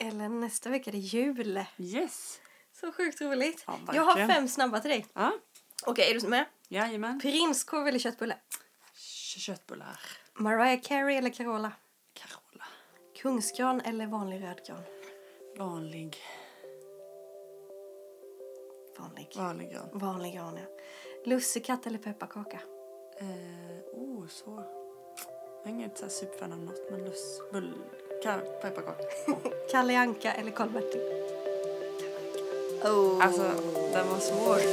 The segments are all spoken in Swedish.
Ellen, nästa vecka är det jul. Yes! Så sjukt roligt. Ja, jag har fem snabba till dig. Ja, Okej, är du med? jajamän. Prinskorv eller köttbulle? Kö- Köttbullar. Mariah Carey eller Carola? Carola. Kungsgran eller vanlig rödgran? Vanlig. Vanlig. Vanlig gran. Vanlig gran, ja. Lussekatt eller pepparkaka? Eh, oh, så. Jag är inget så superfan av något, men luss... Bull... ka- Pepparkaka. Kalle Anka eller Karl-Bertil? Oh. Alltså, den var svår.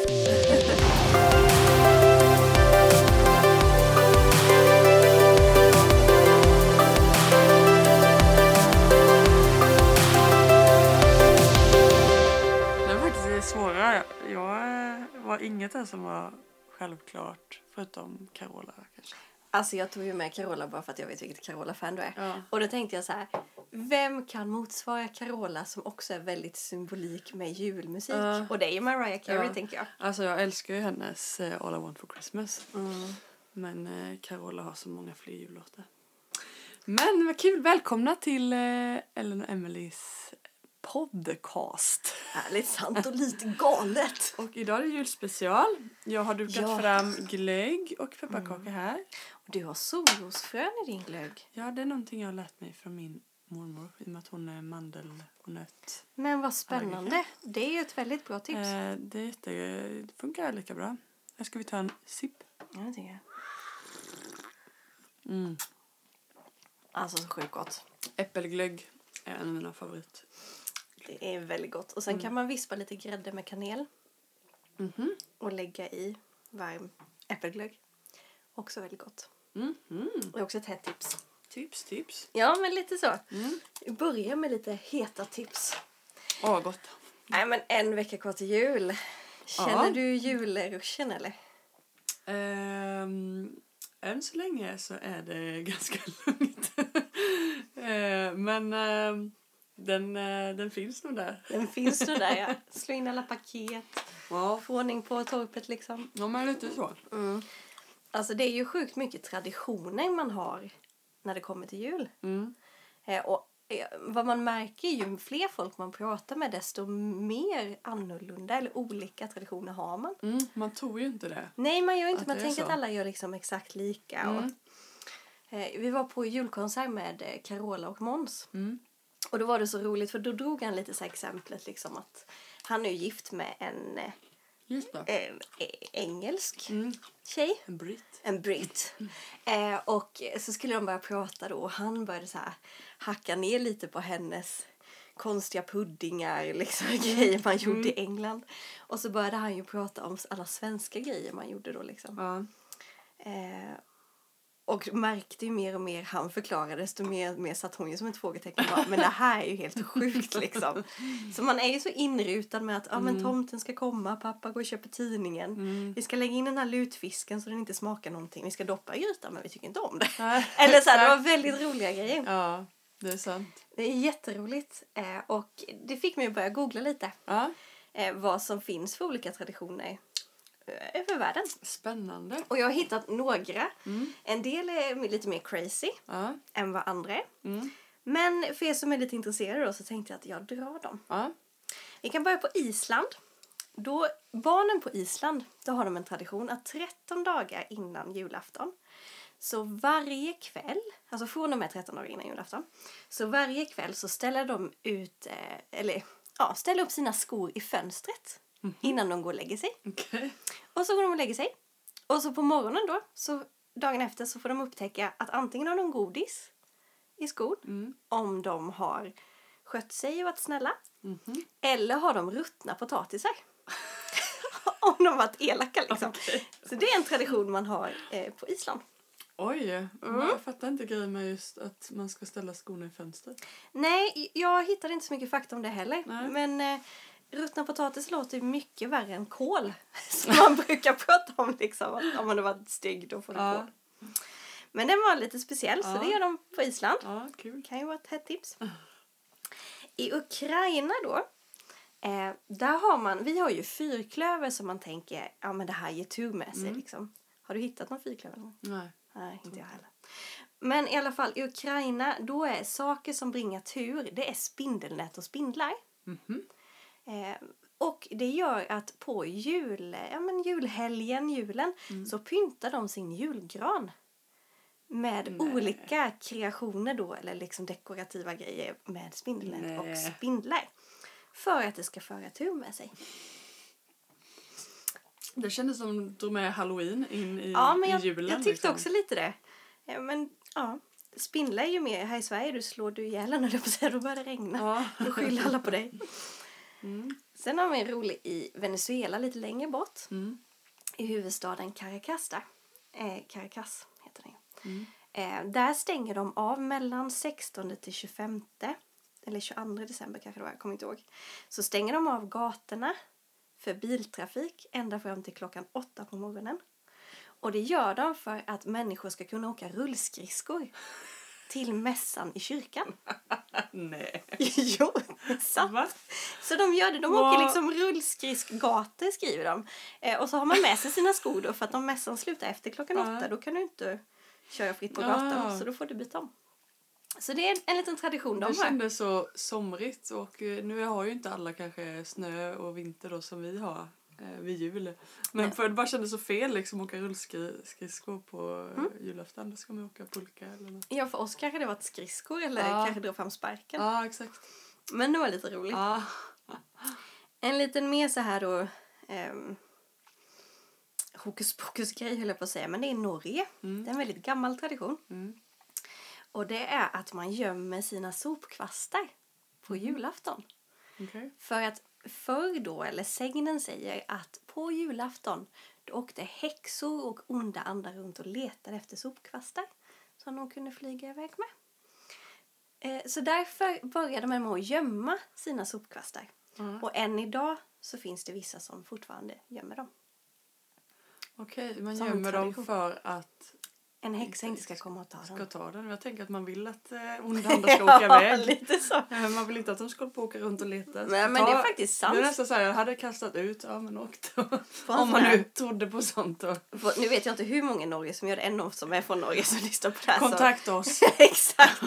Det var faktiskt det svåra. Jag var inget där som var självklart, förutom Carola kanske. Alltså jag tog ju med Carola bara för att jag vet vilket Carola-fan du är. Ja. Och då tänkte jag så här, vem kan motsvara Carola som också är väldigt symbolik med julmusik? Ja. Och det är ju Mariah Carey tänker jag. Alltså jag älskar ju hennes eh, All I Want For Christmas. Mm. Men eh, Carola har så många fler jullåtar. Men vad kul! Välkomna till eh, Ellen och Emelies podcast. Härligt sant och lite galet. Och idag är det julspecial. Jag har dukat Ja. fram glögg och pepparkakor här. Och du har solrosfrön i din glögg. Ja, det är någonting jag har lärt mig från min mormor i och med att hon är mandel och nöt. Men vad spännande. Det är ju ett väldigt bra tips. Eh, det, är jätte, det funkar lika bra. Här ska vi ta en sipp. Ja, det tycker jag. Mm. Alltså så sjukt gott. Äppelglögg är en av mina favorit. Det är väldigt gott. Och sen Mm. kan man vispa lite grädde med kanel Mhm. och lägga i varm äppelglögg. Också väldigt gott. Mhm. Det är också ett hett tips. Tips, tips. Ja, men lite så. Mm. Vi börjar med lite heta tips. Åh, vad gott. Nej, men en vecka kvar till jul. Känner Ja. du julruschen eller? Ehm, än så länge så är det ganska lugnt. Eh, men ehm, den, eh, den finns nog där. Den finns nog där ja. Slå in alla paket. Ja, Få ordning på torpet liksom. ja men lite så. Alltså det är ju sjukt mycket traditioner man har när det kommer till jul. Mm. Eh, och eh, vad man märker är ju fler folk man pratar med desto mer annorlunda eller olika traditioner har man. Mm, man tror ju inte det. Nej, man gör inte. Att Man tänker så. att alla gör liksom exakt lika. Mm. Och, eh, vi var på julkonsert med Carola och Måns. Mm. Och då var det så roligt för då drog han lite så exemplet liksom att han är ju gift med en eh, eh, engelsk Mm. tjej. En britt. En britt. Eh, och så skulle de börja prata då och han började så här hacka ner lite på hennes konstiga puddingar, liksom grejer man gjorde i England. Och så började han ju prata om alla svenska grejer man gjorde då liksom. Ja. Eh, och märkte ju mer och mer han förklarade desto mer, mer satt hon ju som ett frågetecken bara, men det här är ju helt sjukt liksom. Så man är ju så inrutad med att ja men tomten ska komma, pappa går och köper tidningen. Mm. Vi ska lägga in den här lutfisken så den inte smakar någonting. Vi ska doppa i grytan men vi tycker inte om det. Eller så här, det var väldigt roliga grejer. Ja, det är sant. Det är jätteroligt. Eh, och det fick mig att börja googla lite. Ja, Eh, vad som finns för olika traditioner över världen. spännande. Och jag har hittat några. Mm. En del är lite mer crazy Ja. än vad andra är. Mm. Men för er som är lite intresserade då så tänkte jag att jag drar dem. Ja. Vi kan börja på Island. Då, barnen på Island, då har de en tradition att 13 dagar innan julafton så varje kväll, alltså från och med 13 dagar innan julafton, så varje kväll så ställer de ut, eh, eller ja, ställer upp sina skor i fönstret innan de går och lägger sig. Okej. Och så går de och lägger sig. Och så på morgonen då, så dagen efter så får de upptäcka att antingen har de godis i skon, Mm. om de har skött sig och varit snälla. Mhm. Eller har de ruttna potatisar. om de har varit elaka liksom. Okej. Så det är en tradition man har eh, på Island. Oj, Mm. jag fattar inte grejen med just att man ska ställa skorna i fönstret. Nej, jag hittade inte så mycket fakta om det heller. Nej. Men eh, ruttna potatis låter mycket värre än kål. Som man brukar prata om liksom. Om man har varit stygg då får du Ja. kål. Men den var lite speciell så Ja. det gör de på Island. Ja, kul. kan ju vara ett hett tips. I Ukraina då, eh, där har man, vi har ju fyrklöver som man tänker, ja men det här ger tur med sig liksom. Har du hittat någon fyrklöver? Nej. Nej, inte jag heller. Men i alla fall, i Ukraina, då är saker som bringar tur, det är spindelnät och spindlar. Mhm. Eh, och det gör att på jul, ja, men julhelgen, julen, Mm. så pyntar de sin julgran. Med Nej. olika kreationer då, eller liksom dekorativa grejer med spindelnät och spindlar. För att det ska föra tur med sig. Det kändes som att drog med halloween in i, Ja, men i jag, julen. jag tyckte liksom. också lite det. Ja, men ja, spindlar är ju mer, här i Sverige du slår du ihjäl en, säga, då börjar det regna. Ja. Då skyller alla på dig. Mm. Sen har vi en rolig i Venezuela lite längre bort. Mm. I huvudstaden Caracas där. Eh, Caracas heter den ju. Mm. Eh, där stänger de av mellan 16 till 25 eller 22 december kanske det var, jag kommer inte ihåg. Så stänger de av gatorna för biltrafik ända fram till klockan åtta på morgonen. Och det gör de för att människor ska kunna åka rullskridskor till mässan i kyrkan. Nej. jo, det sant. Va? Så de gör det. De Vad- åker liksom rullskridskgator skriver de. Eh, och så har man med sig sina skor då för att om mässan slutar efter klockan Ja. åtta då kan du inte köra fritt på Ja. gatan. Så då får du byta om. Så det är en liten tradition de Det har. kändes så somrigt och eh, nu har ju inte alla kanske snö och vinter då som vi har eh, vid jul. Men Nej. för det bara kändes så fel liksom åka rullskridskor på Mm. eh, julafton. Då ska man åka pulka eller något. Ja, för oss kanske det varit skridskor eller Ja. kanske dra fram sparken. Ja, exakt. Men det var lite roligt. Ja. En liten mer så här då ehm, hokus pokus grej höll jag på att säga. Men det är Norge. Mm. Det är en väldigt gammal tradition. Mm. Och det är att man gömmer sina sopkvastar på Mhm. julafton. Okej. För att förr då, eller sägnen säger att på julafton då åkte häxor och onda andar runt och letade efter sopkvastar som de kunde flyga iväg med. Eh, Så därför började man med att gömma sina sopkvastar. Ja. Och än idag så finns det vissa som fortfarande gömmer dem. Okej, man Som gömmer dem tradition. för att En häxa inte ska komma och ta ska dem. ta den. Jag tänker att man vill att eh, onda andar ska åka ja, iväg. lite så. Eh, Man vill inte att de ska och åka runt och leta. Men, men det är faktiskt sant. Det är nästan så här, jag hade kastat ut, ja men åkt Om man nu trodde på sånt. För- Nu vet jag inte hur många i Norge som gör det. En av som är från Norge som lyssnar på det här. Kontakta oss. Exakt.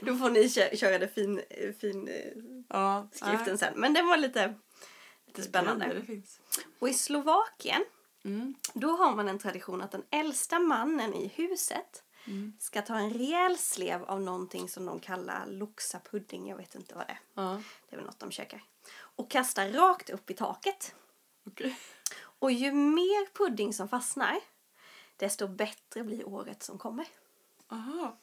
Då får ni kö- köra det fin, fin eh, Ja, skriften sen. Men den var lite, lite Det spännande. finns. Och i Slovakien, Mm. då har man en tradition att den äldsta mannen i huset Mm. ska ta en rejäl slev av någonting som de kallar loxapudding. Jag vet inte vad det är. Ja, Det är väl något de käkar. Och kasta rakt upp i taket. okej. Och ju mer pudding som fastnar, desto bättre blir året som kommer. Aha.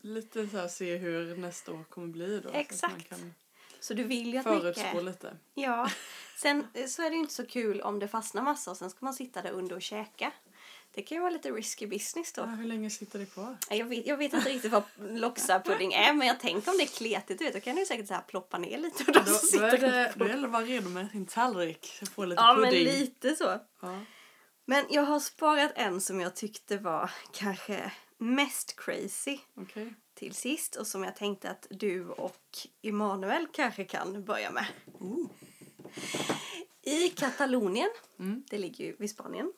Lite så här se hur nästa år kommer bli då. så att Exakt. man kan Så du vill ju att förutspå lite. Ja, sen eh, så är det ju inte så kul om det fastnar massa och sen ska man sitta där under och käka. Det kan ju vara lite risky business då. Ja, hur länge sitter det kvar? Jag vet, jag vet inte riktigt vad loxapudding är men jag tänker om det är kletigt du vet, då kan ju säkert så här ploppa ner lite och Då, då, då, sitter är det, då gäller det att vara redo med sin tallrik. Så få lite Ja men pudding. lite så. Ja. Men jag har sparat en som jag tyckte var kanske mest crazy Okej. Till sist och som jag tänkte att du och Emanuel kanske kan börja med. Oh. I Katalonien, Mm. det ligger ju vid Spanien,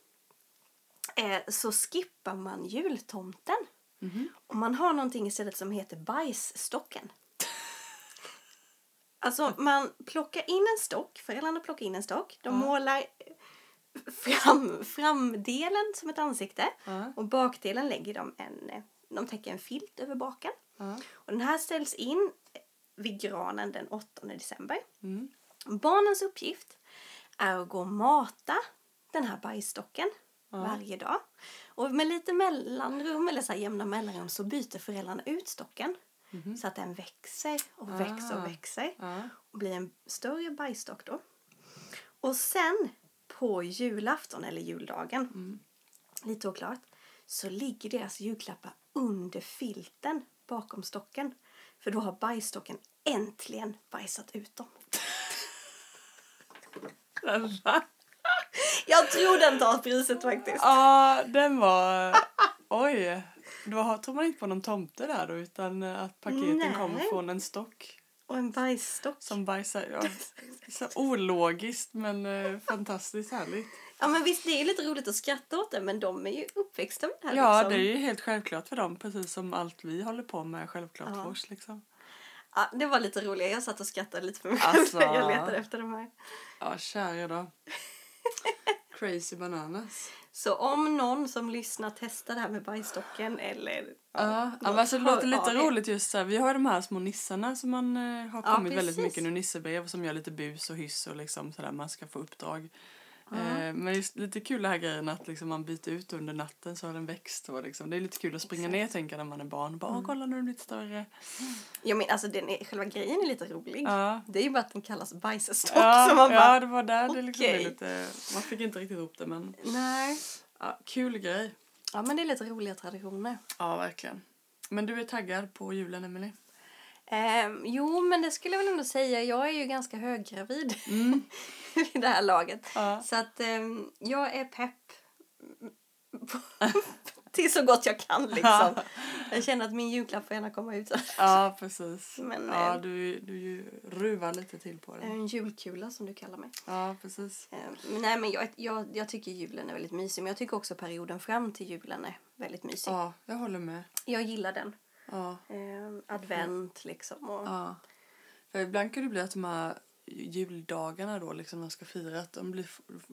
eh, så skippar man jultomten. Mhm. Och man har någonting istället som heter bajsstocken. Alltså man plockar in en stock, föräldrarna plockar in en stock, de Ja. målar fram, framdelen som ett ansikte Ja. och bakdelen lägger de en, eh, de täcker en filt över baken. Ja. Och den här ställs in vid granen den 8 december. Mm. Barnens uppgift är att gå och mata den här bajsstocken Ja. varje dag. Och med lite mellanrum, eller så här jämna mellanrum, så byter föräldrarna ut stocken. Mhm. Så att den växer och växer Ah. och växer. Ja. Och blir en större bajsstock då. Och sen på julafton, eller juldagen, Mm. lite oklart, så ligger deras julklappar under filten bakom stocken. För då har bajsstocken äntligen bajsat ut dem. Va? Jag tror den tar priset faktiskt. Ja, den var... Oj. Då tror man inte på någon tomte där då utan att paketen Nej. kommer från en stock. Och en bajsstock. som bajsar. Ja. Så ologiskt men eh, fantastiskt härligt. Ja men visst det är lite roligt att skratta åt det men de är ju uppväxta med det här Ja, liksom. det är ju helt självklart för dem precis som allt vi håller på med självklart Ja. för oss liksom. Ja, det var lite roligt. Jag satt och skrattade lite för mig Alltså. jag letade efter de här. Ja, kära då. Crazy bananas. Så om någon som lyssnar testar det här med bajsstocken eller... Ja, ja, men alltså, det låter lite roligt just så här. Vi har de här små nissarna som man eh, har Ja, kommit väldigt precis. mycket nu nissebrev som gör lite bus och hyss och liksom sådär man ska få uppdrag. Eh, men just lite kul det här grejen att liksom man byter ut under natten så har den växt och liksom, det är lite kul att springa Exakt. ner tänker jag, när man är barn. Bara, Mm. "Åh, kolla nu har den blivit större. Ja men alltså den är, själva grejen är lite rolig. Ja. Det är ju bara att den kallas bajsstock. Ja, så man ja, bara, det var där det liksom är lite, man fick inte riktigt ihop det men nej. ja, kul grej. Ja men det är lite roliga traditioner. Ja, verkligen. Men du är taggad på julen, Emily? Ehm, jo men det skulle jag väl ändå säga. Jag är ju ganska höggravid Mm. vid det här laget. Ja. Så att ehm, jag är pepp till så gott jag kan liksom. Jag känner att min julklapp får gärna komma ut. ja, precis. Men, ja, eh, du, du ruvar lite till på det. En julkula som du kallar mig. Ja, precis. Men nej men jag, jag, jag tycker julen är väldigt mysig. Men jag tycker också perioden fram till julen är väldigt mysig. Ja, jag håller med. Jag gillar den. Ja, Ehm, advent liksom. Och, ja. För ibland kan det bli att de här juldagarna då, liksom man ska fira, att de blir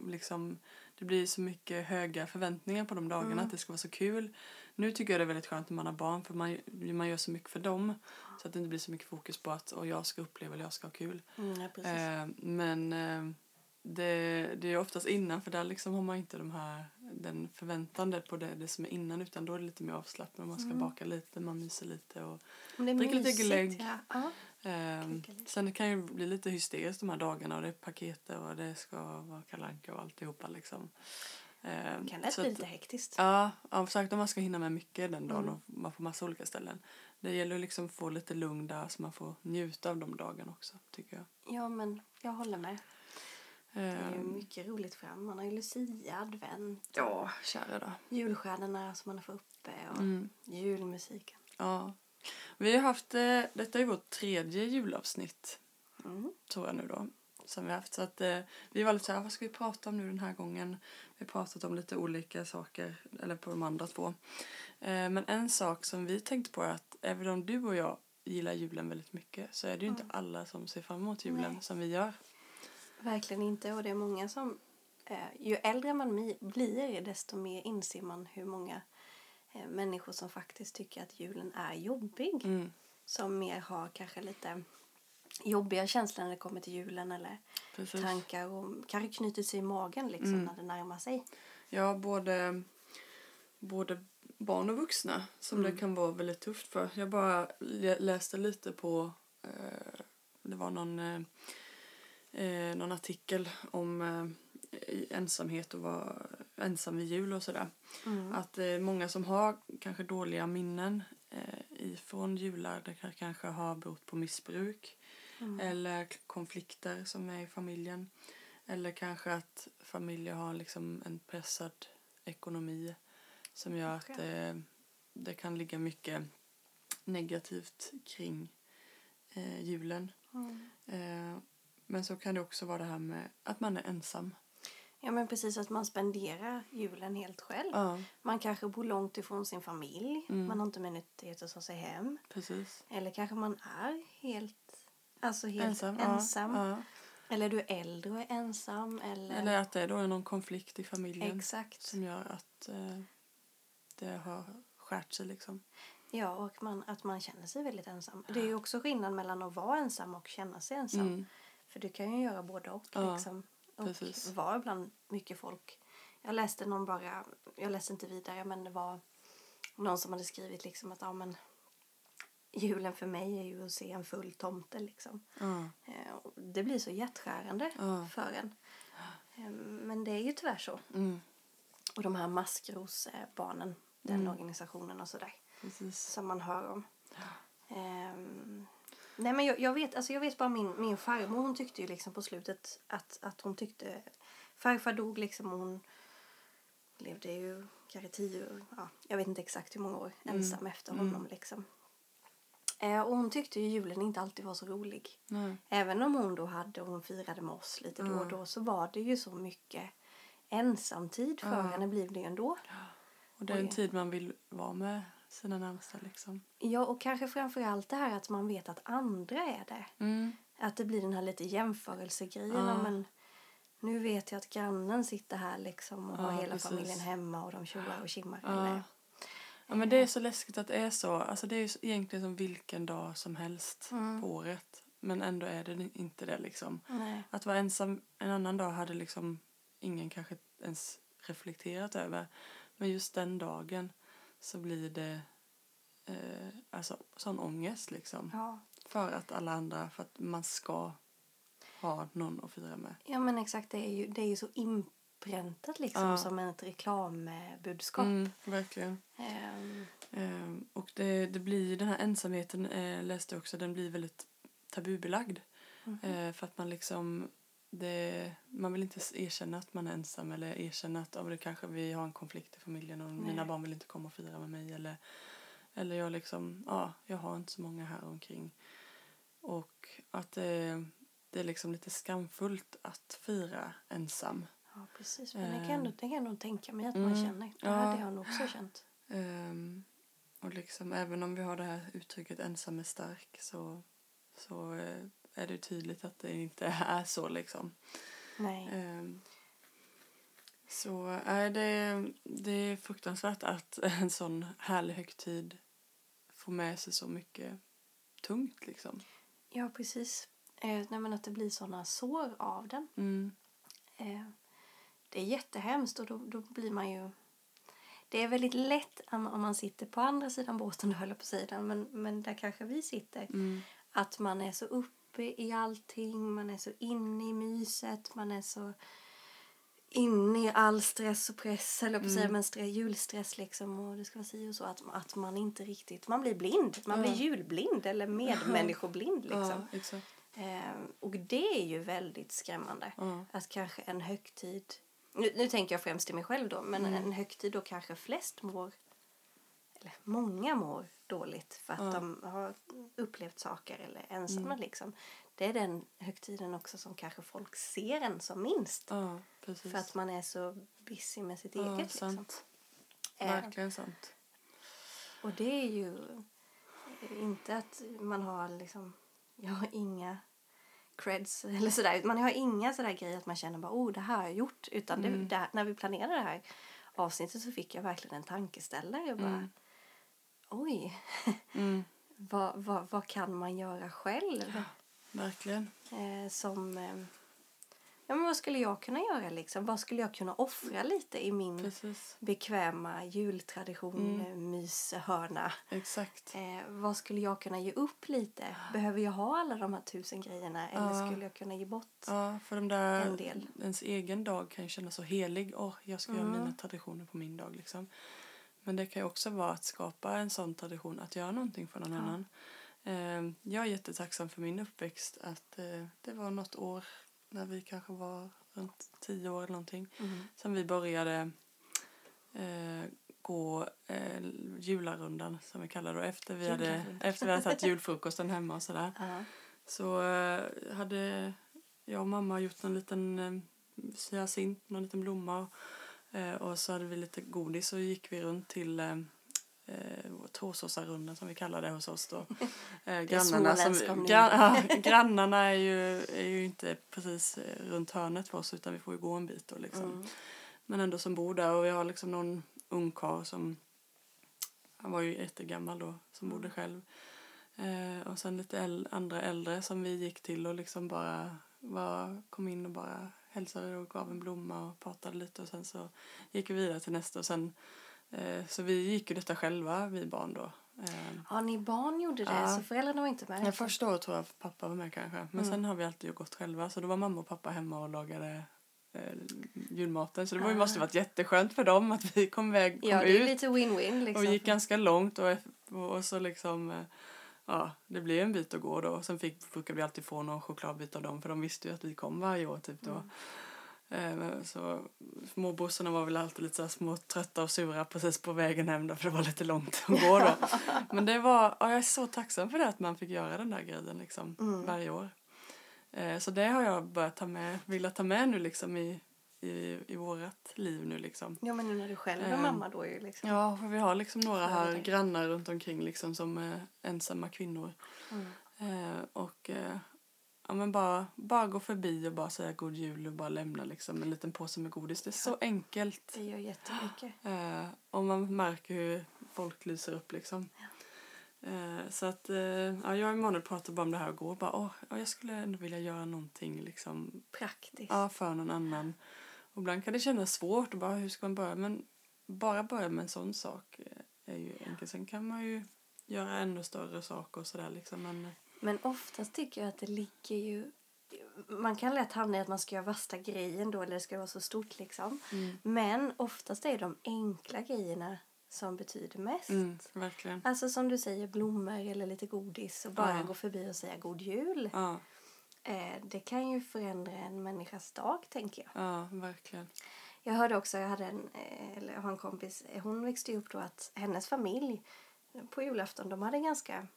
liksom, det blir så mycket höga förväntningar på de dagarna, Mm. att det ska vara så kul. Nu tycker jag det är väldigt skönt när man har barn, för man, man gör så mycket för dem. Så att det inte blir så mycket fokus på att och jag ska uppleva eller jag ska ha kul. Mm. Eh, men eh, det, det är oftast innan för där liksom har man inte de här, den förväntande på det, det som är innan utan då är det lite mer avslappnat. Man ska Mm. baka lite, man myser lite. Och, Men det är drick lite glögg. Ja. Lite. sen det kan ju bli lite hysteriskt de här dagarna och det är paket och det ska vara kalanka och alltihopa liksom. Det kan lätt bli lite hektiskt. Ja, ja sagt om man ska hinna med mycket den dagen Mm. och vara på massa olika ställen. Det gäller att liksom få lite lugn där så man får njuta av de dagarna också tycker jag. Ja, men jag håller med. Det är ju Eh, mycket roligt fram. Man har ju Lucia, advent, Ja, kära då. julstjärnorna som man får uppe och Mm, julmusiken. ja. Vi har haft, eh, detta är vårt tredje julavsnitt Mm. tror jag nu då. Som vi har haft. Så att eh, vi var lite så här, vad ska vi prata om nu den här gången? Vi har pratat om lite olika saker, eller på de andra två. Eh, men en sak som vi tänkte på är att även om du och jag gillar julen väldigt mycket så är det ju inte Mm. alla som ser fram emot julen Nej. som vi gör. Verkligen inte. Och det är många som... Eh, ju äldre man blir desto mer inser man hur många eh, människor som faktiskt tycker att julen är jobbig. Mm. Som mer har kanske lite jobbiga känslor när det kommer till julen eller Precis. tankar och kanske knyter sig i magen liksom Mm. när det närmar sig. Ja, både, både barn och vuxna som Mm. det kan vara väldigt tufft för. Jag bara lä- läste lite på, eh, det var någon, eh, eh, någon artikel om eh, ensamhet och vara ensam vid jul och sådär. Mm. Att är många som har kanske dåliga minnen eh, ifrån jular. Det kan- kanske har berott på missbruk Mm. eller konflikter som är i familjen. Eller kanske att familjer har liksom en pressad ekonomi som gör att Kanske. eh, det kan ligga mycket negativt kring eh, julen. Mm. Eh, men så kan det också vara det här med att man är ensam. Ja men precis att man spenderar julen helt själv. Ja, Man kanske bor långt ifrån sin familj. Mm. Man har inte möjlighet att ta sig hem. precis. Eller kanske man är helt, alltså helt Ensam. ensam. Ja, ja. Eller du är äldre och är ensam. Eller, Eller att det då är någon konflikt i familjen Exakt. som gör att eh, det har skärt sig liksom. Ja, och man, att man känner sig väldigt ensam. Det är ju också skillnad mellan att vara ensam och känna sig ensam. Mm. För du kan ju göra både och. Ja, liksom. Och precis. vara bland mycket folk. Jag läste någon bara, jag läste inte vidare men det var någon som hade skrivit liksom att ja men julen för mig är ju att se en full tomte liksom. Ja, och Det blir så hjärtskärande Ja. för en. Eh, Men det är ju tyvärr så. mm, Och de här maskrosbarnen, den Mm. organisationen och sådär. precis. Som man hör om. Ehm, nej men jag, jag, vet, alltså jag vet bara min, min farmor hon tyckte ju liksom på slutet att, att hon tyckte farfar dog liksom och hon levde ju kanske tio ja, jag vet inte exakt hur många år Mm. ensam efter Mm. honom liksom. Eh, och hon tyckte ju julen inte alltid var så rolig. Nej. Även om hon då hade och hon firade med oss lite då och Mm. då så var det ju så mycket ensamtid för henne blir det ju ändå. Och det är en tid man vill vara med sina närmsta liksom. Ja, och kanske framför allt det här att man vet att andra är det. Mm. Att det blir den här lite jämförelsegrejen. Ja. Men nu vet jag att grannen sitter här liksom och har Ja, hela precis. familjen hemma och de tjoar och kimmar. Ja. Eller, ja, men det är så läskigt att det är så. Alltså det är ju egentligen som vilken dag som helst Mm. på året. Men ändå är det inte det liksom. nej. Att vara ensam en annan dag hade liksom ingen kanske ens reflekterat över. Men just den dagen så blir det eh, alltså sån ångest liksom. Ja. För att alla andra, för att man ska ha någon att fira med. ja, men exakt. Det är ju, det är ju så inpräntat liksom Ja. som ett reklambudskap. Mm, verkligen. Ehm, Ehm, och det, det blir, den här ensamheten eh, läste jag också, den blir väldigt tabubelagd. mhm. Eh, för att man liksom, det, man vill inte erkänna att man är ensam eller erkänna att oh, det kanske vi har en konflikt i familjen och mina Nej. barn vill inte komma och fira med mig. Eller, eller jag liksom, ja, jag har inte så många här omkring. Och att det, det är liksom lite skamfullt att fira ensam. Ja, precis. Men det kan, jag ändå, det kan jag nog tänka mig att Mm. man känner. Det Ja. hade jag nog också känt. Ehm, och liksom, även om vi har det här uttrycket ensam är stark så, så eh, är det tydligt att det inte är så liksom. Nej. Ehm, så är det, det är fruktansvärt att en sån härlig högtid får med sig så mycket tungt liksom. Ja, precis. Eh, nej, men att det blir såna sår av den. Mm. Eh, det är jättehemskt och då, då blir man ju... Det är väldigt lätt om man sitter på andra sidan båten, höll på sidan, men, men där kanske vi sitter. Mm. Att man är så uppe i allting, man är så inne i myset, man är så inne i all stress och press, eller på säga, Mm. men stress, julstress liksom och det ska vara si och så. Att, att man inte riktigt, man blir blind, man Ja. blir julblind eller medmänniskoblind liksom. Ja, exakt. Eh, och det är ju väldigt skrämmande. Ja. Att kanske en högtid, nu, nu tänker jag främst till mig själv då, men Mm. en högtid då kanske flest mår, många mår dåligt för att Ja. de har upplevt saker eller ensamma Mm. liksom. Det är den högtiden också som kanske folk ser en som minst. ja. För att man är så busy med sitt ja, eget liksom. sant. Eh, Verkligen sant. och det är ju inte att man har liksom, jag har inga creds eller sådär. Man har inga sådär grejer att man känner bara oh det här har jag gjort. Utan det, Mm. det, här- när vi planerade det här avsnittet så fick jag verkligen en tankeställare. Jag bara Mm. Oj, Mm. vad, vad, vad kan man göra själv? Verkligen. Eh, som, eh, ja men vad skulle jag kunna göra liksom? Vad skulle jag kunna offra lite i min Precis. bekväma jultradition, Mm. eh, myshörna? Exakt. Eh, vad skulle jag kunna ge upp lite? Behöver jag ha alla de här tusen grejerna eller Ja. skulle jag kunna ge bort? Ja, för de där, En del. ens egen dag kan ju kännas så helig. Åh, jag ska göra Mm. mina traditioner på min dag. Liksom. Men det kan ju också vara att skapa en sån tradition, att göra någonting för någon Ja. annan. Eh, jag är jättetacksam för min uppväxt. Att eh, Det var något år när vi kanske var runt tio år eller någonting. Mm. Som vi började eh, gå eh, jularundan som vi kallar det. Efter vi, hade, efter vi hade tagit julfrukosten hemma och sådär. Ja. Så eh, hade jag och mamma gjort en liten eh, hyacint, någon liten blomma. Och, och så hade vi lite godis och gick vi runt till eh, eh, Tåsåsarundan som vi kallar det hos oss då. Eh, grannarna, som, gran, ja, grannarna är ju, är ju inte precis eh, runt hörnet för oss utan vi får ju gå en bit då liksom. Mm. Men ändå som bor där och vi har liksom någon ungkarl som han var ju jättegammal då som bodde själv. Eh, och sen lite äl- andra äldre som vi gick till och liksom bara var, kom in och bara hälsade och gav en blomma och pratade lite och sen så gick vi vidare till nästa och sen eh, så vi gick ju detta själva vi barn då. Eh, ja, ni barn gjorde det Ja. så föräldrarna var inte med. Ja, första året tror jag pappa var med kanske. Men Mm. sen har vi alltid gått själva. Så då var mamma och pappa hemma och lagade eh, julmaten. Så det var, ju- Ah. måste varit jätteskönt för dem att vi kom iväg, kom ja, det är ut lite win-win liksom. och gick ganska långt. Och, och så liksom, eh, ja, det blev en bit att gå då. Sen fick, brukade vi alltid få någon chokladbit av dem för de visste ju att vi kom varje år typ då. Mm. Eh, Så småbrorsorna var väl alltid lite så små trötta och sura precis på vägen hem då, för det var lite långt att gå då. Men det var, ja, jag är så tacksam för det att man fick göra den där grejen liksom Mm. varje år. Eh, Så det har jag börjat ta med, vilja ta med nu liksom i, i, i vårat liv nu liksom. Ja, men nu när du själv är Ehm, mamma då ju liksom... Ja, för vi har liksom några Ja, här det. grannar runt omkring liksom som är ensamma kvinnor. Mm. Eh, och eh, ja, men bara, bara gå förbi och bara säga god jul och bara lämna liksom en liten påse med godis. Det är så enkelt. Det gör jättemycket. Eh, och man märker hur folk lyser upp liksom. Eh, så att eh, ja, jag och Emanuel pratade bara om det här igår. och Bara, åh, ja, jag skulle ändå vilja göra någonting liksom, Praktiskt. ja, för någon annan. Och ibland kan det kännas svårt och bara hur ska man börja? Men bara börja med en sån sak eh, är ju enkelt. Sen kan man ju göra ännu större saker och sådär liksom. Men, Men oftast tycker jag att det ligger ju... Man kan lätt hamna i att man ska göra värsta grejen då, eller det ska vara så stort liksom. mm, Men oftast är det de enkla grejerna som betyder mest. mm, verkligen. Alltså som du säger, blommor eller lite godis och bara Ja. gå förbi och säga god jul. Ja, Eh, det kan ju förändra en människas dag, tänker jag. ja, verkligen. Jag hörde också, jag hade en, eh, eller har en kompis, eh, hon växte upp då att hennes familj på julafton, de hade ganska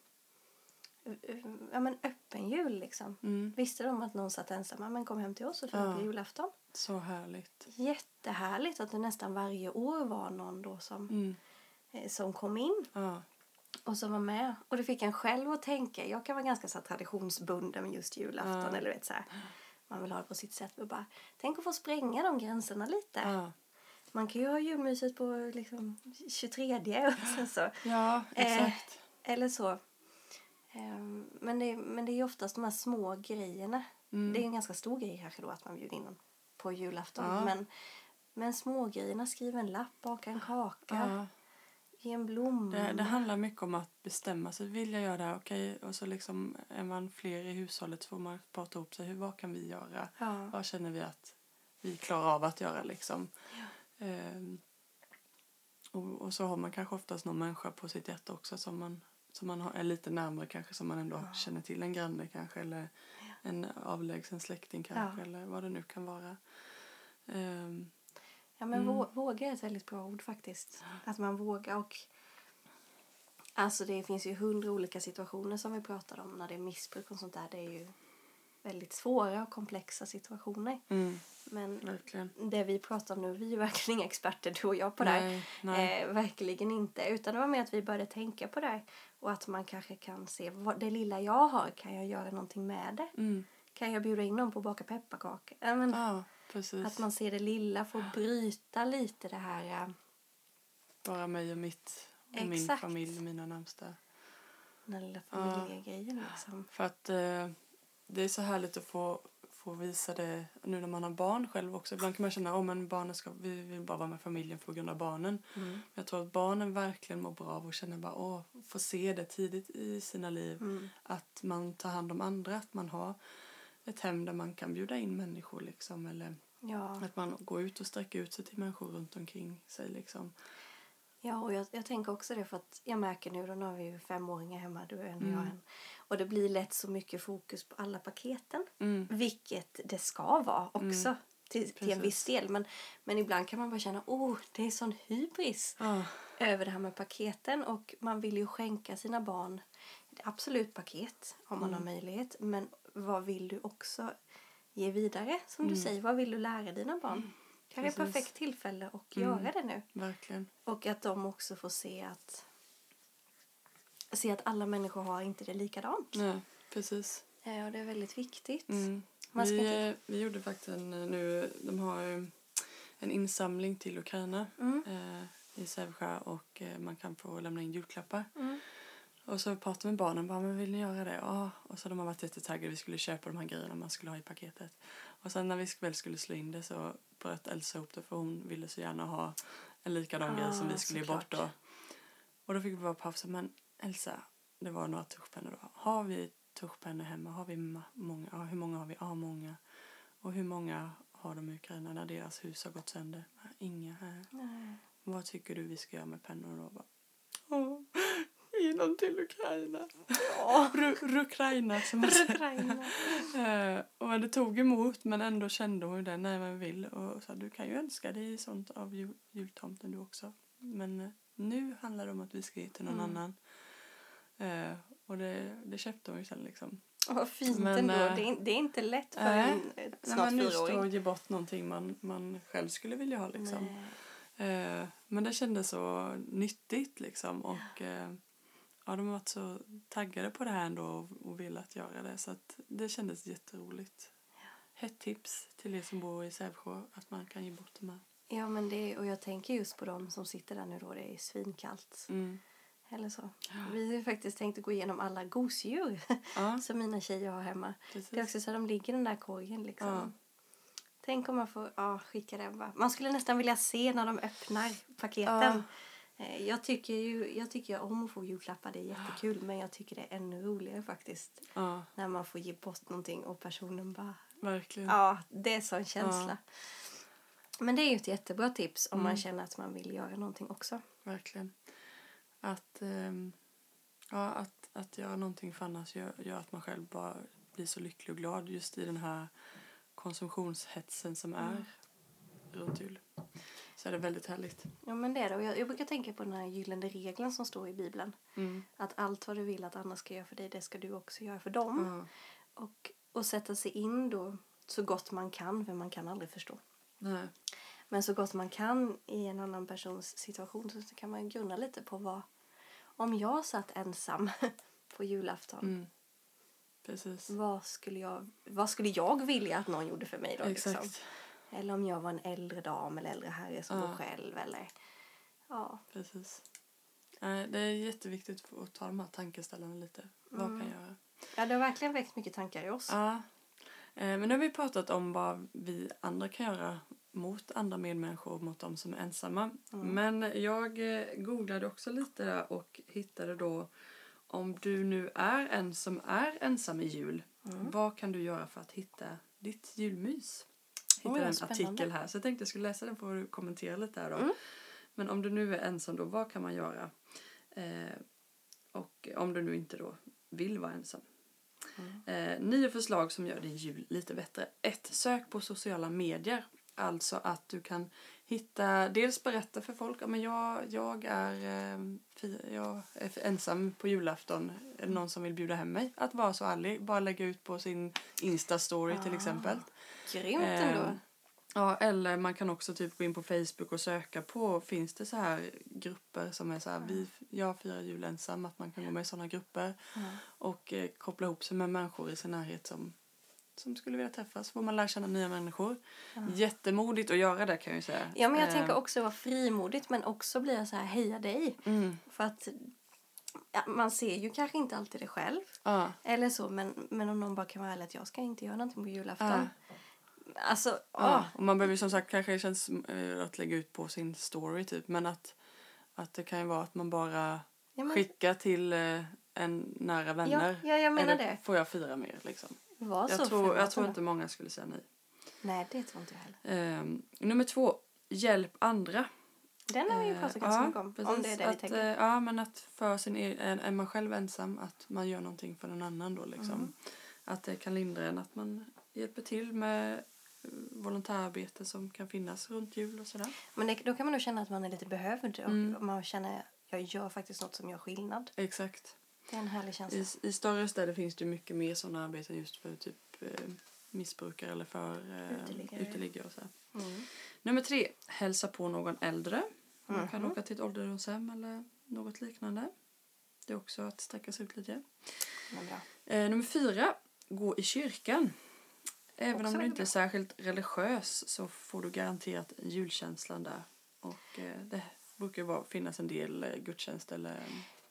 eh, eh, ja, men öppen jul liksom. Mm, Visste de att någon satt ensam, men kom hem till oss och firade Ja. julafton. så härligt. Jättehärligt att det nästan varje år var någon då som, Mm, som kom in ja, och som var med. Och det fick en själv att tänka. Jag kan vara ganska så traditionsbunden med just julafton. Ja. Eller vet, så här, man vill ha det på sitt sätt. Men bara, tänk att få spränga de gränserna lite. ja. Man kan ju ha julmyset på liksom 23 och sen så. ja Eh, exakt. Eller så. Ehm, Men det, men det är ju oftast de här små grejerna. Mm. Det är en ganska stor grej kanske då att man bjuder in någon på julafton. Ja. Men, men små grejerna, skriv en lapp, baka en kaka, Ja. Ge en blomma. Det, det handlar mycket om att bestämma sig. Vill jag göra det här? Okej. Och så liksom är man fler i hushållet så får man prata ihop sig. Hur, vad kan vi göra? Ja. Vad känner vi att vi klarar av att göra liksom? Ehm, och, och så har man kanske oftast någon människa på sitt hjärta också som man, som man har, är lite närmare kanske som man ändå Ja. känner till. En granne kanske eller en avlägsen släkting kanske Ja. eller vad det nu kan vara. Ehm, Ja, men Mm. vå- våga är ett väldigt bra ord faktiskt. Att man vågar och... Alltså det finns ju hundra olika situationer som vi pratade om när det är missbruk och sånt där. Det är ju väldigt svåra och komplexa situationer. mm, Men verkligen. det vi pratar om nu, vi är verkligen inga experter du och jag på det. Nej, nej. Eh, verkligen inte. Utan det var mer att vi började tänka på det. här. Och att man kanske kan se, vad, det lilla jag har, kan jag göra någonting med det? Mm, Kan jag bjuda in någon på att baka pepparkakor? Ja, men, ja, precis. att man ser det lilla, får bryta lite det här... eh, Bara mig och mitt och min Exakt. familj och mina närmsta. Den lilla Ja. familjegrejen liksom. För att eh, det är så härligt att få, få visa det nu när man har barn själv också. Ibland kan man känna att oh, men barnen ska, vi vill bara vara med familjen på grund av barnen. Mm. Jag tror att barnen verkligen mår bra av att känna bara åh, få se det tidigt i sina liv. Mm. Att man tar hand om andra, att man har ett hem där man kan bjuda in människor liksom. Eller Ja. att man går ut och sträcker ut sig till människor runt omkring sig liksom. ja, och jag, jag tänker också det för att jag märker nu, då har vi ju femåringar hemma, du och en och Mm. jag en. Och det blir lätt så mycket fokus på alla paketen. Mm. Vilket det ska vara också. Till, till en viss del. Men, men ibland kan man bara känna, oh, det är sån hybris Ja, över det här med paketen. Och man vill ju skänka sina barn absolut paket om man Mm. har möjlighet. Men vad vill du också ge vidare? Som du Mm. säger, vad vill du lära dina barn? Kanske ett Precis. perfekt tillfälle att Mm. göra det nu. verkligen. Och att de också får se att se att alla människor har inte det likadant. Ja, precis. Eh, Och det är väldigt viktigt. Mm. Vi, inte- eh, vi gjorde faktiskt en, eh, nu, de har en insamling till Ukraina Mm. eh, i Sävsjö och eh, man kan få lämna in julklappar. Och så pratade vi med barnen, bara, men vill ni göra det? Ja. Och så de har varit jättetaggade, vi skulle köpa de här grejerna man skulle ha i paketet. Och sen när vi väl skulle slå in det så bröt Elsa ihop det för hon ville så gärna ha en likadan grej som Ah, vi skulle ge bort då. Och då fick vi bara pausa, men Elsa, det var några tuschpennor då. Har vi tuschpennor hemma? Har vi många? Ja, hur många har vi? Ja, många. Och hur många har de i Ukraina när deras hus har gått sönder? "Nej, Inga här. Nej. Vad tycker du vi ska göra med pennor då? Dem till Ukraina. Ja. Ru- Rukraina som man säger. Eh, och det tog emot men ändå kände hon det när man vill. Och sa du kan ju önska dig sånt av jul, jultomten du också. Men eh, nu handlar det om att vi ska ge till någon Mm. annan. Eh, och det, det köpte hon ju sen liksom. Vad fint Men, ändå. eh, Det är, det är inte lätt för nej. en Nej, snart fyraåring. att ge bort någonting man, man själv skulle vilja ha liksom. Nej. Eh, men det kändes så nyttigt liksom. Och eh, ja, de har varit så taggade på det här ändå och, och velat göra det. Så att det kändes jätteroligt. Hett tips till er som bor i Sävsjö att man kan ge bort de här. Ja, men det, och jag tänker just på dem som sitter där nu då det är svinkallt. Mm. Eller så. Vi har faktiskt tänkt att gå igenom alla gosedjur Ja, som mina tjejer har hemma. precis. Det är också så att de ligger i den där korgen liksom. Ja. Tänk om man får ja, skicka det. Man skulle nästan vilja se när de öppnar paketen. Ja. Eh, Jag tycker ju jag tycker om att få julklappar, det är jättekul. Men jag tycker det är ännu roligare faktiskt. Ja, När man får ge bort någonting och personen bara... verkligen. Ja, det är sån känsla. Men det är ju ett jättebra tips om man känner att man vill göra någonting också. Verkligen. Att, ehm, ja, att, att göra någonting för annars gör, gör att man själv bara blir så lycklig och glad just i den här konsumtionshetsen som är runt jul. Så är det väldigt härligt. Ja, men det är det. Och jag, jag brukar tänka på den här gyllene regeln som står i Bibeln. Mm. Att allt vad du vill att andra ska göra för dig, det ska du också göra för dem. Ja, Och, och sätta sig in då så gott man kan, för man kan aldrig förstå. nej. Men så gott man kan i en annan persons situation så kan man grunna lite på vad... Om jag satt ensam på julafton, Mm. Precis. vad, skulle jag, vad skulle jag vilja att någon gjorde för mig då? Liksom? Eller om jag var en äldre dam eller äldre herre som Ja. bor själv. Eller, ja. Precis. Det är jätteviktigt att ta de här tankeställarna lite. Vad kan jag göra? ja, det har verkligen väckt mycket tankar i oss. Ja. Eh, Men nu har vi pratat om vad vi andra kan göra mot andra medmänniskor och mot de som är ensamma. Men jag eh, googlade också lite där och hittade då om du nu är en som är ensam i jul, vad kan du göra för att hitta ditt julmys? Hittade en spännande. artikel här så jag tänkte jag skulle läsa den får du kommentera lite här då. Men om du nu är ensam då, vad kan man göra? Eh, och om du nu inte då vill vara ensam. Eh, nio förslag som gör din jul lite bättre. Ett, Sök på sociala medier. Alltså att du kan hitta, dels berätta för folk, ja, men jag, jag, är, eh, jag är ensam på julafton. Är det någon som vill bjuda hem mig? Att vara så ärlig. Bara lägga ut på sin Insta-story till Ah. exempel. Grymt Eh, ändå. Ja, eller man kan också typ gå in på Facebook och söka på, finns det så här grupper som är så här, vi, jag firar jul ensam, att man kan gå med i sådana grupper och eh, koppla ihop sig med människor i sin närhet som, som skulle vilja träffas. Får man lära känna nya människor. Jättemodigt att göra det kan jag ju säga. Ja, men jag Eh, tänker också vara frimodigt men också bli så här, heja dig. Mm, För att ja, man ser ju kanske inte alltid det själv. ja, Eller så, men, men om någon bara kan vara ärlig att jag ska inte göra någonting på julafton. Ja. Alltså, ja. Och man behöver som sagt kanske känns eh, att lägga ut på sin story typ. Men att, att det kan ju vara att man bara Ja, men, skickar till eh, en nära vänner. ja, ja, jag menar Eller det. får jag fira mer liksom? Var så Jag tror, jag tror inte många skulle säga nej. Nej, det tror inte jag heller. Ehm, nummer två, hjälp andra. Den har vi ju Eh, pratat ganska mycket om. Om det är det att, tänker. Ja, men att för sin egen, är man själv ensam, att man gör någonting för någon annan då liksom. Mm. Att det kan lindra en, att man hjälper till med volontärarbete som kan finnas runt jul och sådär. Men det, då kan man nog känna att man är lite behövd och Mm. man känner jag gör faktiskt något som gör skillnad. Exakt. Det är en härlig känsla. I, I större städer finns det mycket mer sådana arbeten just för typ eh, missbrukare eller för eh, Uteliggare. uteliggare och så. Mm. Nummer tre, hälsa på någon äldre. Man kan Mhm. åka till ett ålderdomshem eller något liknande. Det är också att sträcka sig ut lite. Eh, nummer fyra, gå i kyrkan. Även om du inte är särskilt religiös så får du garanterat julkänslan där. Och eh, det brukar vara, finnas en del eh, gudstjänst eller.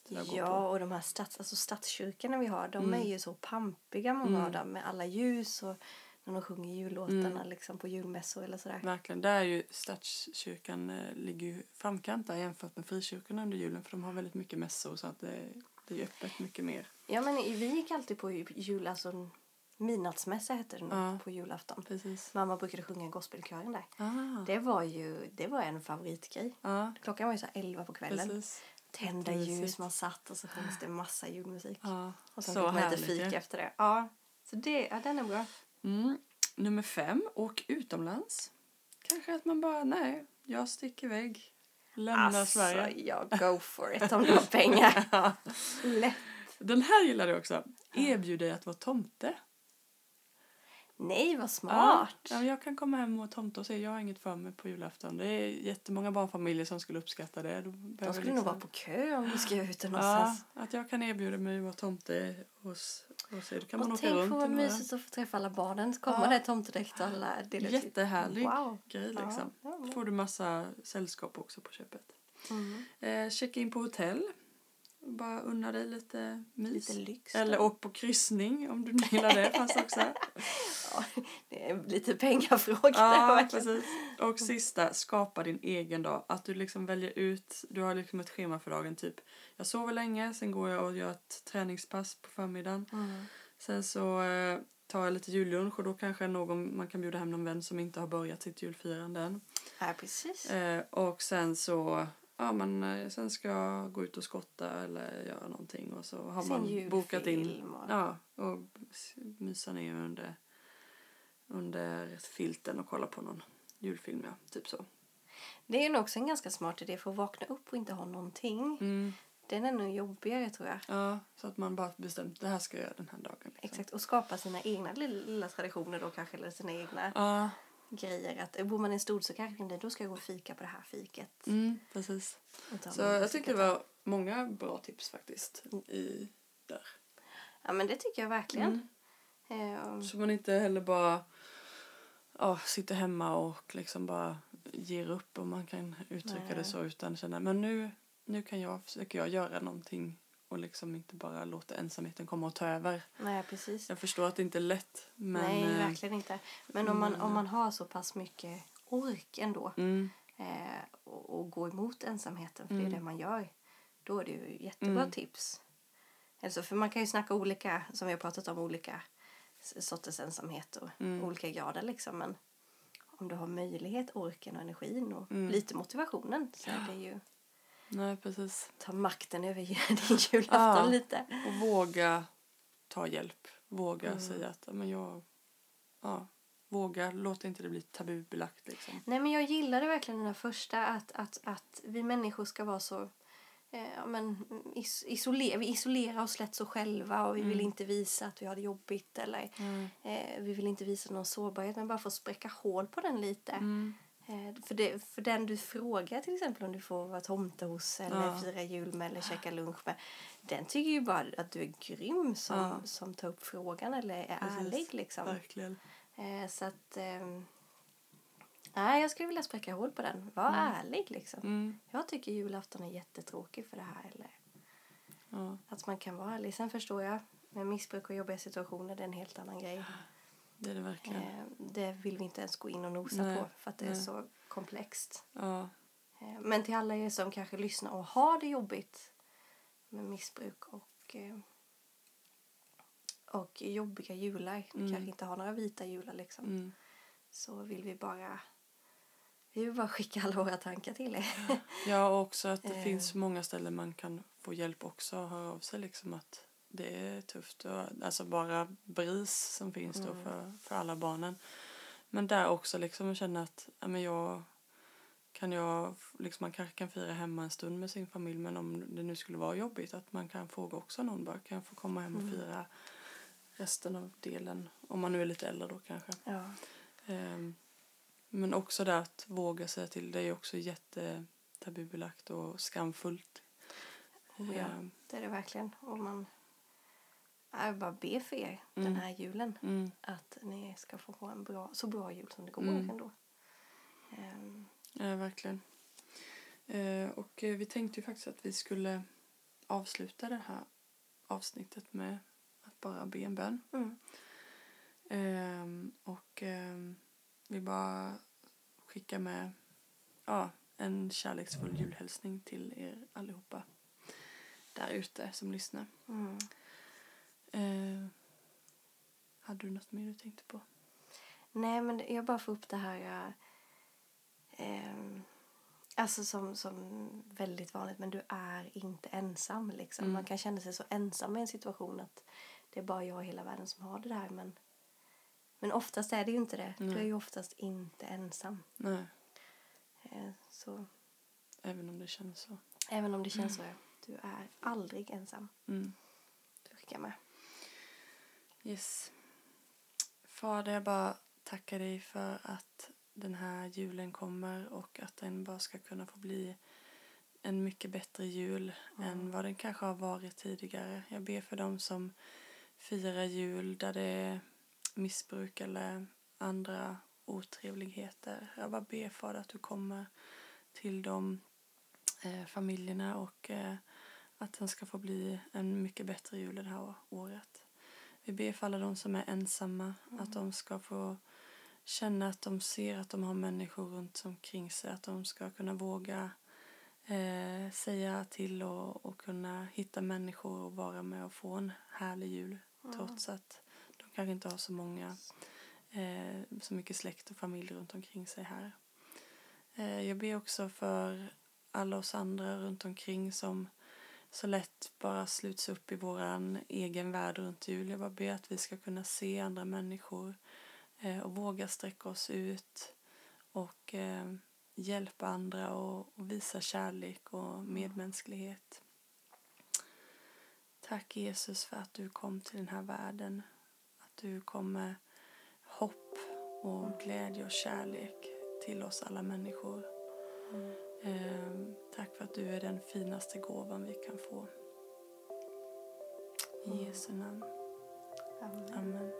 Ja, och de här stats, alltså stadskyrkorna vi har, de Mm. är ju så pampiga många Mm. av dem med alla ljus och när de sjunger jullåtarna Mm. liksom på julmässor eller sådär. Verkligen. Där är ju stadskyrkan eh, ligger ju framkant där jämfört med frikyrkorna under julen för de har väldigt mycket mässor så att det, det är öppet mycket mer. Ja, men vi gick alltid på jul, alltså midnattsmässa hette det nog Ja. på julafton. Precis. Mamma brukade sjunga i gospelkören där. Ah. Det var ju, det var en favoritgrej. Ja, Klockan var ju så 11 på kvällen. precis. Tända ljus, man satt och så sjöngs det massa julmusik. Ja, Och sen så fick man lite ju. efter det. Ja, så det, ja, den är bra. Mm. Nummer fem, åk utomlands. Kanske att man bara, nej, jag sticker iväg. Lämnar alltså, Sverige. ja, go for it om du har pengar. Lätt. Den här gillar du också. Erbjud dig att vara tomte. Nej, vad smart. Ja, jag kan komma hem och tomte och säga jag har inget för mig på julafton. Det är jättemånga barnfamiljer som skulle uppskatta det. De skulle nog liksom- vara på kö om du ska ut Ja, någonstans. att jag kan erbjuda mig att vara tomte hos, hos er. Då kan man och åka tänk runt på vad mysigt att få träffa alla barnen. Så kommer Ja. det tomtedräkt och alla delar ut. Jättehärlig Wow. grej Ja, liksom. ja, ja. Får du massa sällskap också på köpet. Mm. Eh, checka in på hotell. Bara unna dig lite mys. Lite lyx. Eller åk på kryssning om du gillar det. Fast också. Ja, det är lite pengafråga. Ja, precis. Och sista, skapa din egen dag. Att du liksom väljer ut, du har liksom ett schema för dagen. Typ, jag sover länge, sen går jag och gör ett träningspass på förmiddagen. Mm. Sen så eh, tar jag lite jullunch och då kanske någon, man kan bjuda hem någon vän som inte har börjat sitt julfirande än. Ja, precis. Eh, och sen så, ja men eh, sen ska jag gå ut och skotta eller göra någonting och så har Sen man bokat in. och- Ja, och mysa ner under, under filten och kolla på någon julfilm, ja. Typ så. Det är nog också en ganska smart idé för att vakna upp och inte ha någonting. Mm. Den är nog jobbigare tror jag. Ja, så att man bara bestämt, det här ska jag göra den här dagen. Liksom. Exakt, och skapa sina egna lilla, traditioner då kanske, eller sina egna Ja, grejer. Att eh, bor man i en stod så kanske inte, då ska jag gå och fika på det här fiket. mm, precis. Så jag tycker det var många bra tips faktiskt i där. Ja men det tycker jag verkligen. Mm. Eh, Så man inte heller bara ja, sitter hemma och liksom bara ger upp om man kan uttrycka Nej. det så utan känna men nu, nu kan jag, försöker jag göra någonting och liksom inte bara låta ensamheten komma och ta över. nej precis. Jag förstår att det inte är lätt men nej, eh, verkligen inte. Men om man, om man har så pass mycket ork ändå mm, eh, och, och gå emot ensamheten, för det Mm. är det man gör, då är det ju jättebra Mm. tips. Alltså, för man kan ju snacka olika, som vi har pratat om, olika sorters ensamhet och Mm. olika grader liksom. Men om du har möjlighet, orken och energin och Mm. lite motivationen så är det ju nej precis. ta makten över din julafton Ja. lite. Och våga ta hjälp. Våga Mm. säga att men jag, ja, våga, låt inte det bli tabubelagt liksom. Nej men jag gillade verkligen den här första att, att, att vi människor ska vara så eh, men, is, isoler, vi isolerar oss lätt så själva och vi vill Mm. inte visa att vi har det jobbigt eller eh, vi vill inte visa någon sårbarhet men bara få spräcka hål på den lite. Mm. Eh, för, det, för den du frågar till exempel om du får vara tomte hos eller Ja. fira jul med eller käka lunch med. Den tycker ju bara att du är grym som, Ja. som tar upp frågan eller är Precis. ärlig liksom. Verkligen. Eh, så att... nej, jag skulle vilja spräcka hål på den. Var Mm. ärlig liksom. Mm. Jag tycker julafton är jättetråkig för det här. Eller Ja, att man kan vara ärlig. Sen förstår jag, med missbruk och jobbiga situationer, det är en helt annan grej. det är det verkligen. Eh, det vill vi inte ens gå in och nosa Nej, på för att det är nej. så komplext. Ja, Eh, men till alla er som kanske lyssnar och har det jobbigt med missbruk och, eh, och jobbiga jular, Mm. kanske inte har några vita jular liksom. mm. så vill vi bara vi vill bara skicka alla våra tankar till er. ja och också att det Eh. finns många ställen man kan få hjälp också. Höra av sig liksom att det är tufft. Och, alltså bara BRIS som finns då Mm. för, för alla barnen. Men där också liksom känna att ja, men jag kan jag, liksom man kanske kan fira hemma en stund med sin familj men om det nu skulle vara jobbigt att man kan fråga också någon bara kan jag få komma hem och Mm. fira resten av delen om man nu är lite äldre då kanske. Ja. Ehm, Men också det att våga säga till, det är också jättetabubelagt och skamfullt. Oh, ja. Ehm, Det är det verkligen. Och man jag bara be för er den Mm. här julen Mm, att ni ska få ha en bra, så bra jul som det går Mm. ändå. Ehm, ja, verkligen. Ehm, och eh, vi tänkte ju faktiskt att vi skulle avsluta det här avsnittet med att bara be en bön. mm. Ehm, och ehm, vi bara skickar med ja, en kärleksfull julhälsning till er allihopa där ute som lyssnar. Mm. Eh, hade du något mer du tänkte på? Nej, men jag bara får upp det här... Eh, ehm, alltså som, som väldigt vanligt, men du är inte ensam. Liksom. Mm. Man kan känna sig så ensam i en situation att det är bara jag i hela världen som har det där. Men, men oftast är det ju inte det. Du Nej. är ju oftast inte ensam. Nej, Eh, Så även om det känns så. även om det känns så, ja. Du är aldrig ensam. Mm. Du orkar med. Yes. Fader, jag bara tackar dig för att den här julen kommer och att den bara ska kunna få bli en mycket bättre jul än vad den kanske har varit tidigare. Jag ber för dem som firar jul där det missbruk eller andra otrevligheter. Jag bara ber Fader att du kommer till de eh, familjerna och eh, att den ska få bli en mycket bättre jul det här året. Vi ber för alla de som är ensamma, att de ska få känna att de ser att de har människor runt omkring sig, att de ska kunna våga eh, säga till och, och kunna hitta människor och vara med och få en härlig jul trots att kanske inte har så många, eh, så mycket släkt och familj runt omkring sig här. Eh, jag ber också för alla oss andra runt omkring som så lätt bara sluts upp i våran egen värld runt jul. Jag bara ber att vi ska kunna se andra människor eh, och våga sträcka oss ut och eh, hjälpa andra och, och visa kärlek och medmänsklighet. Tack Jesus för att du kom till den här världen. Du kom med hopp och glädje och kärlek till oss alla människor. Eh, tack för att du är den finaste gåvan vi kan få. I Jesu namn. Amen. Amen.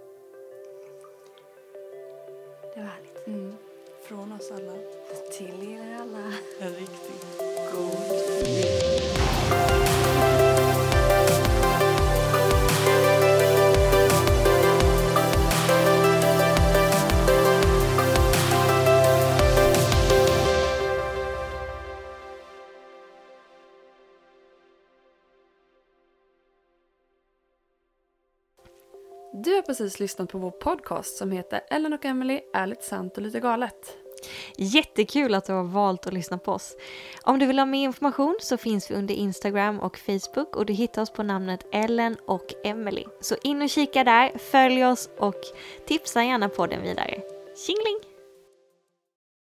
Det var härligt. Mm. Från oss alla, Till er alla. en riktigt god jul. Precis lyssnat på vår podcast som heter Ellen och Emily ärligt sant och lite galet. Jättekul att du har valt att lyssna på oss. Om du vill ha mer information så finns vi under Instagram och Facebook och du hittar oss på namnet Ellen och Emily. Så in och kika där, följ oss och tipsa gärna på den vidare. Tjingeling!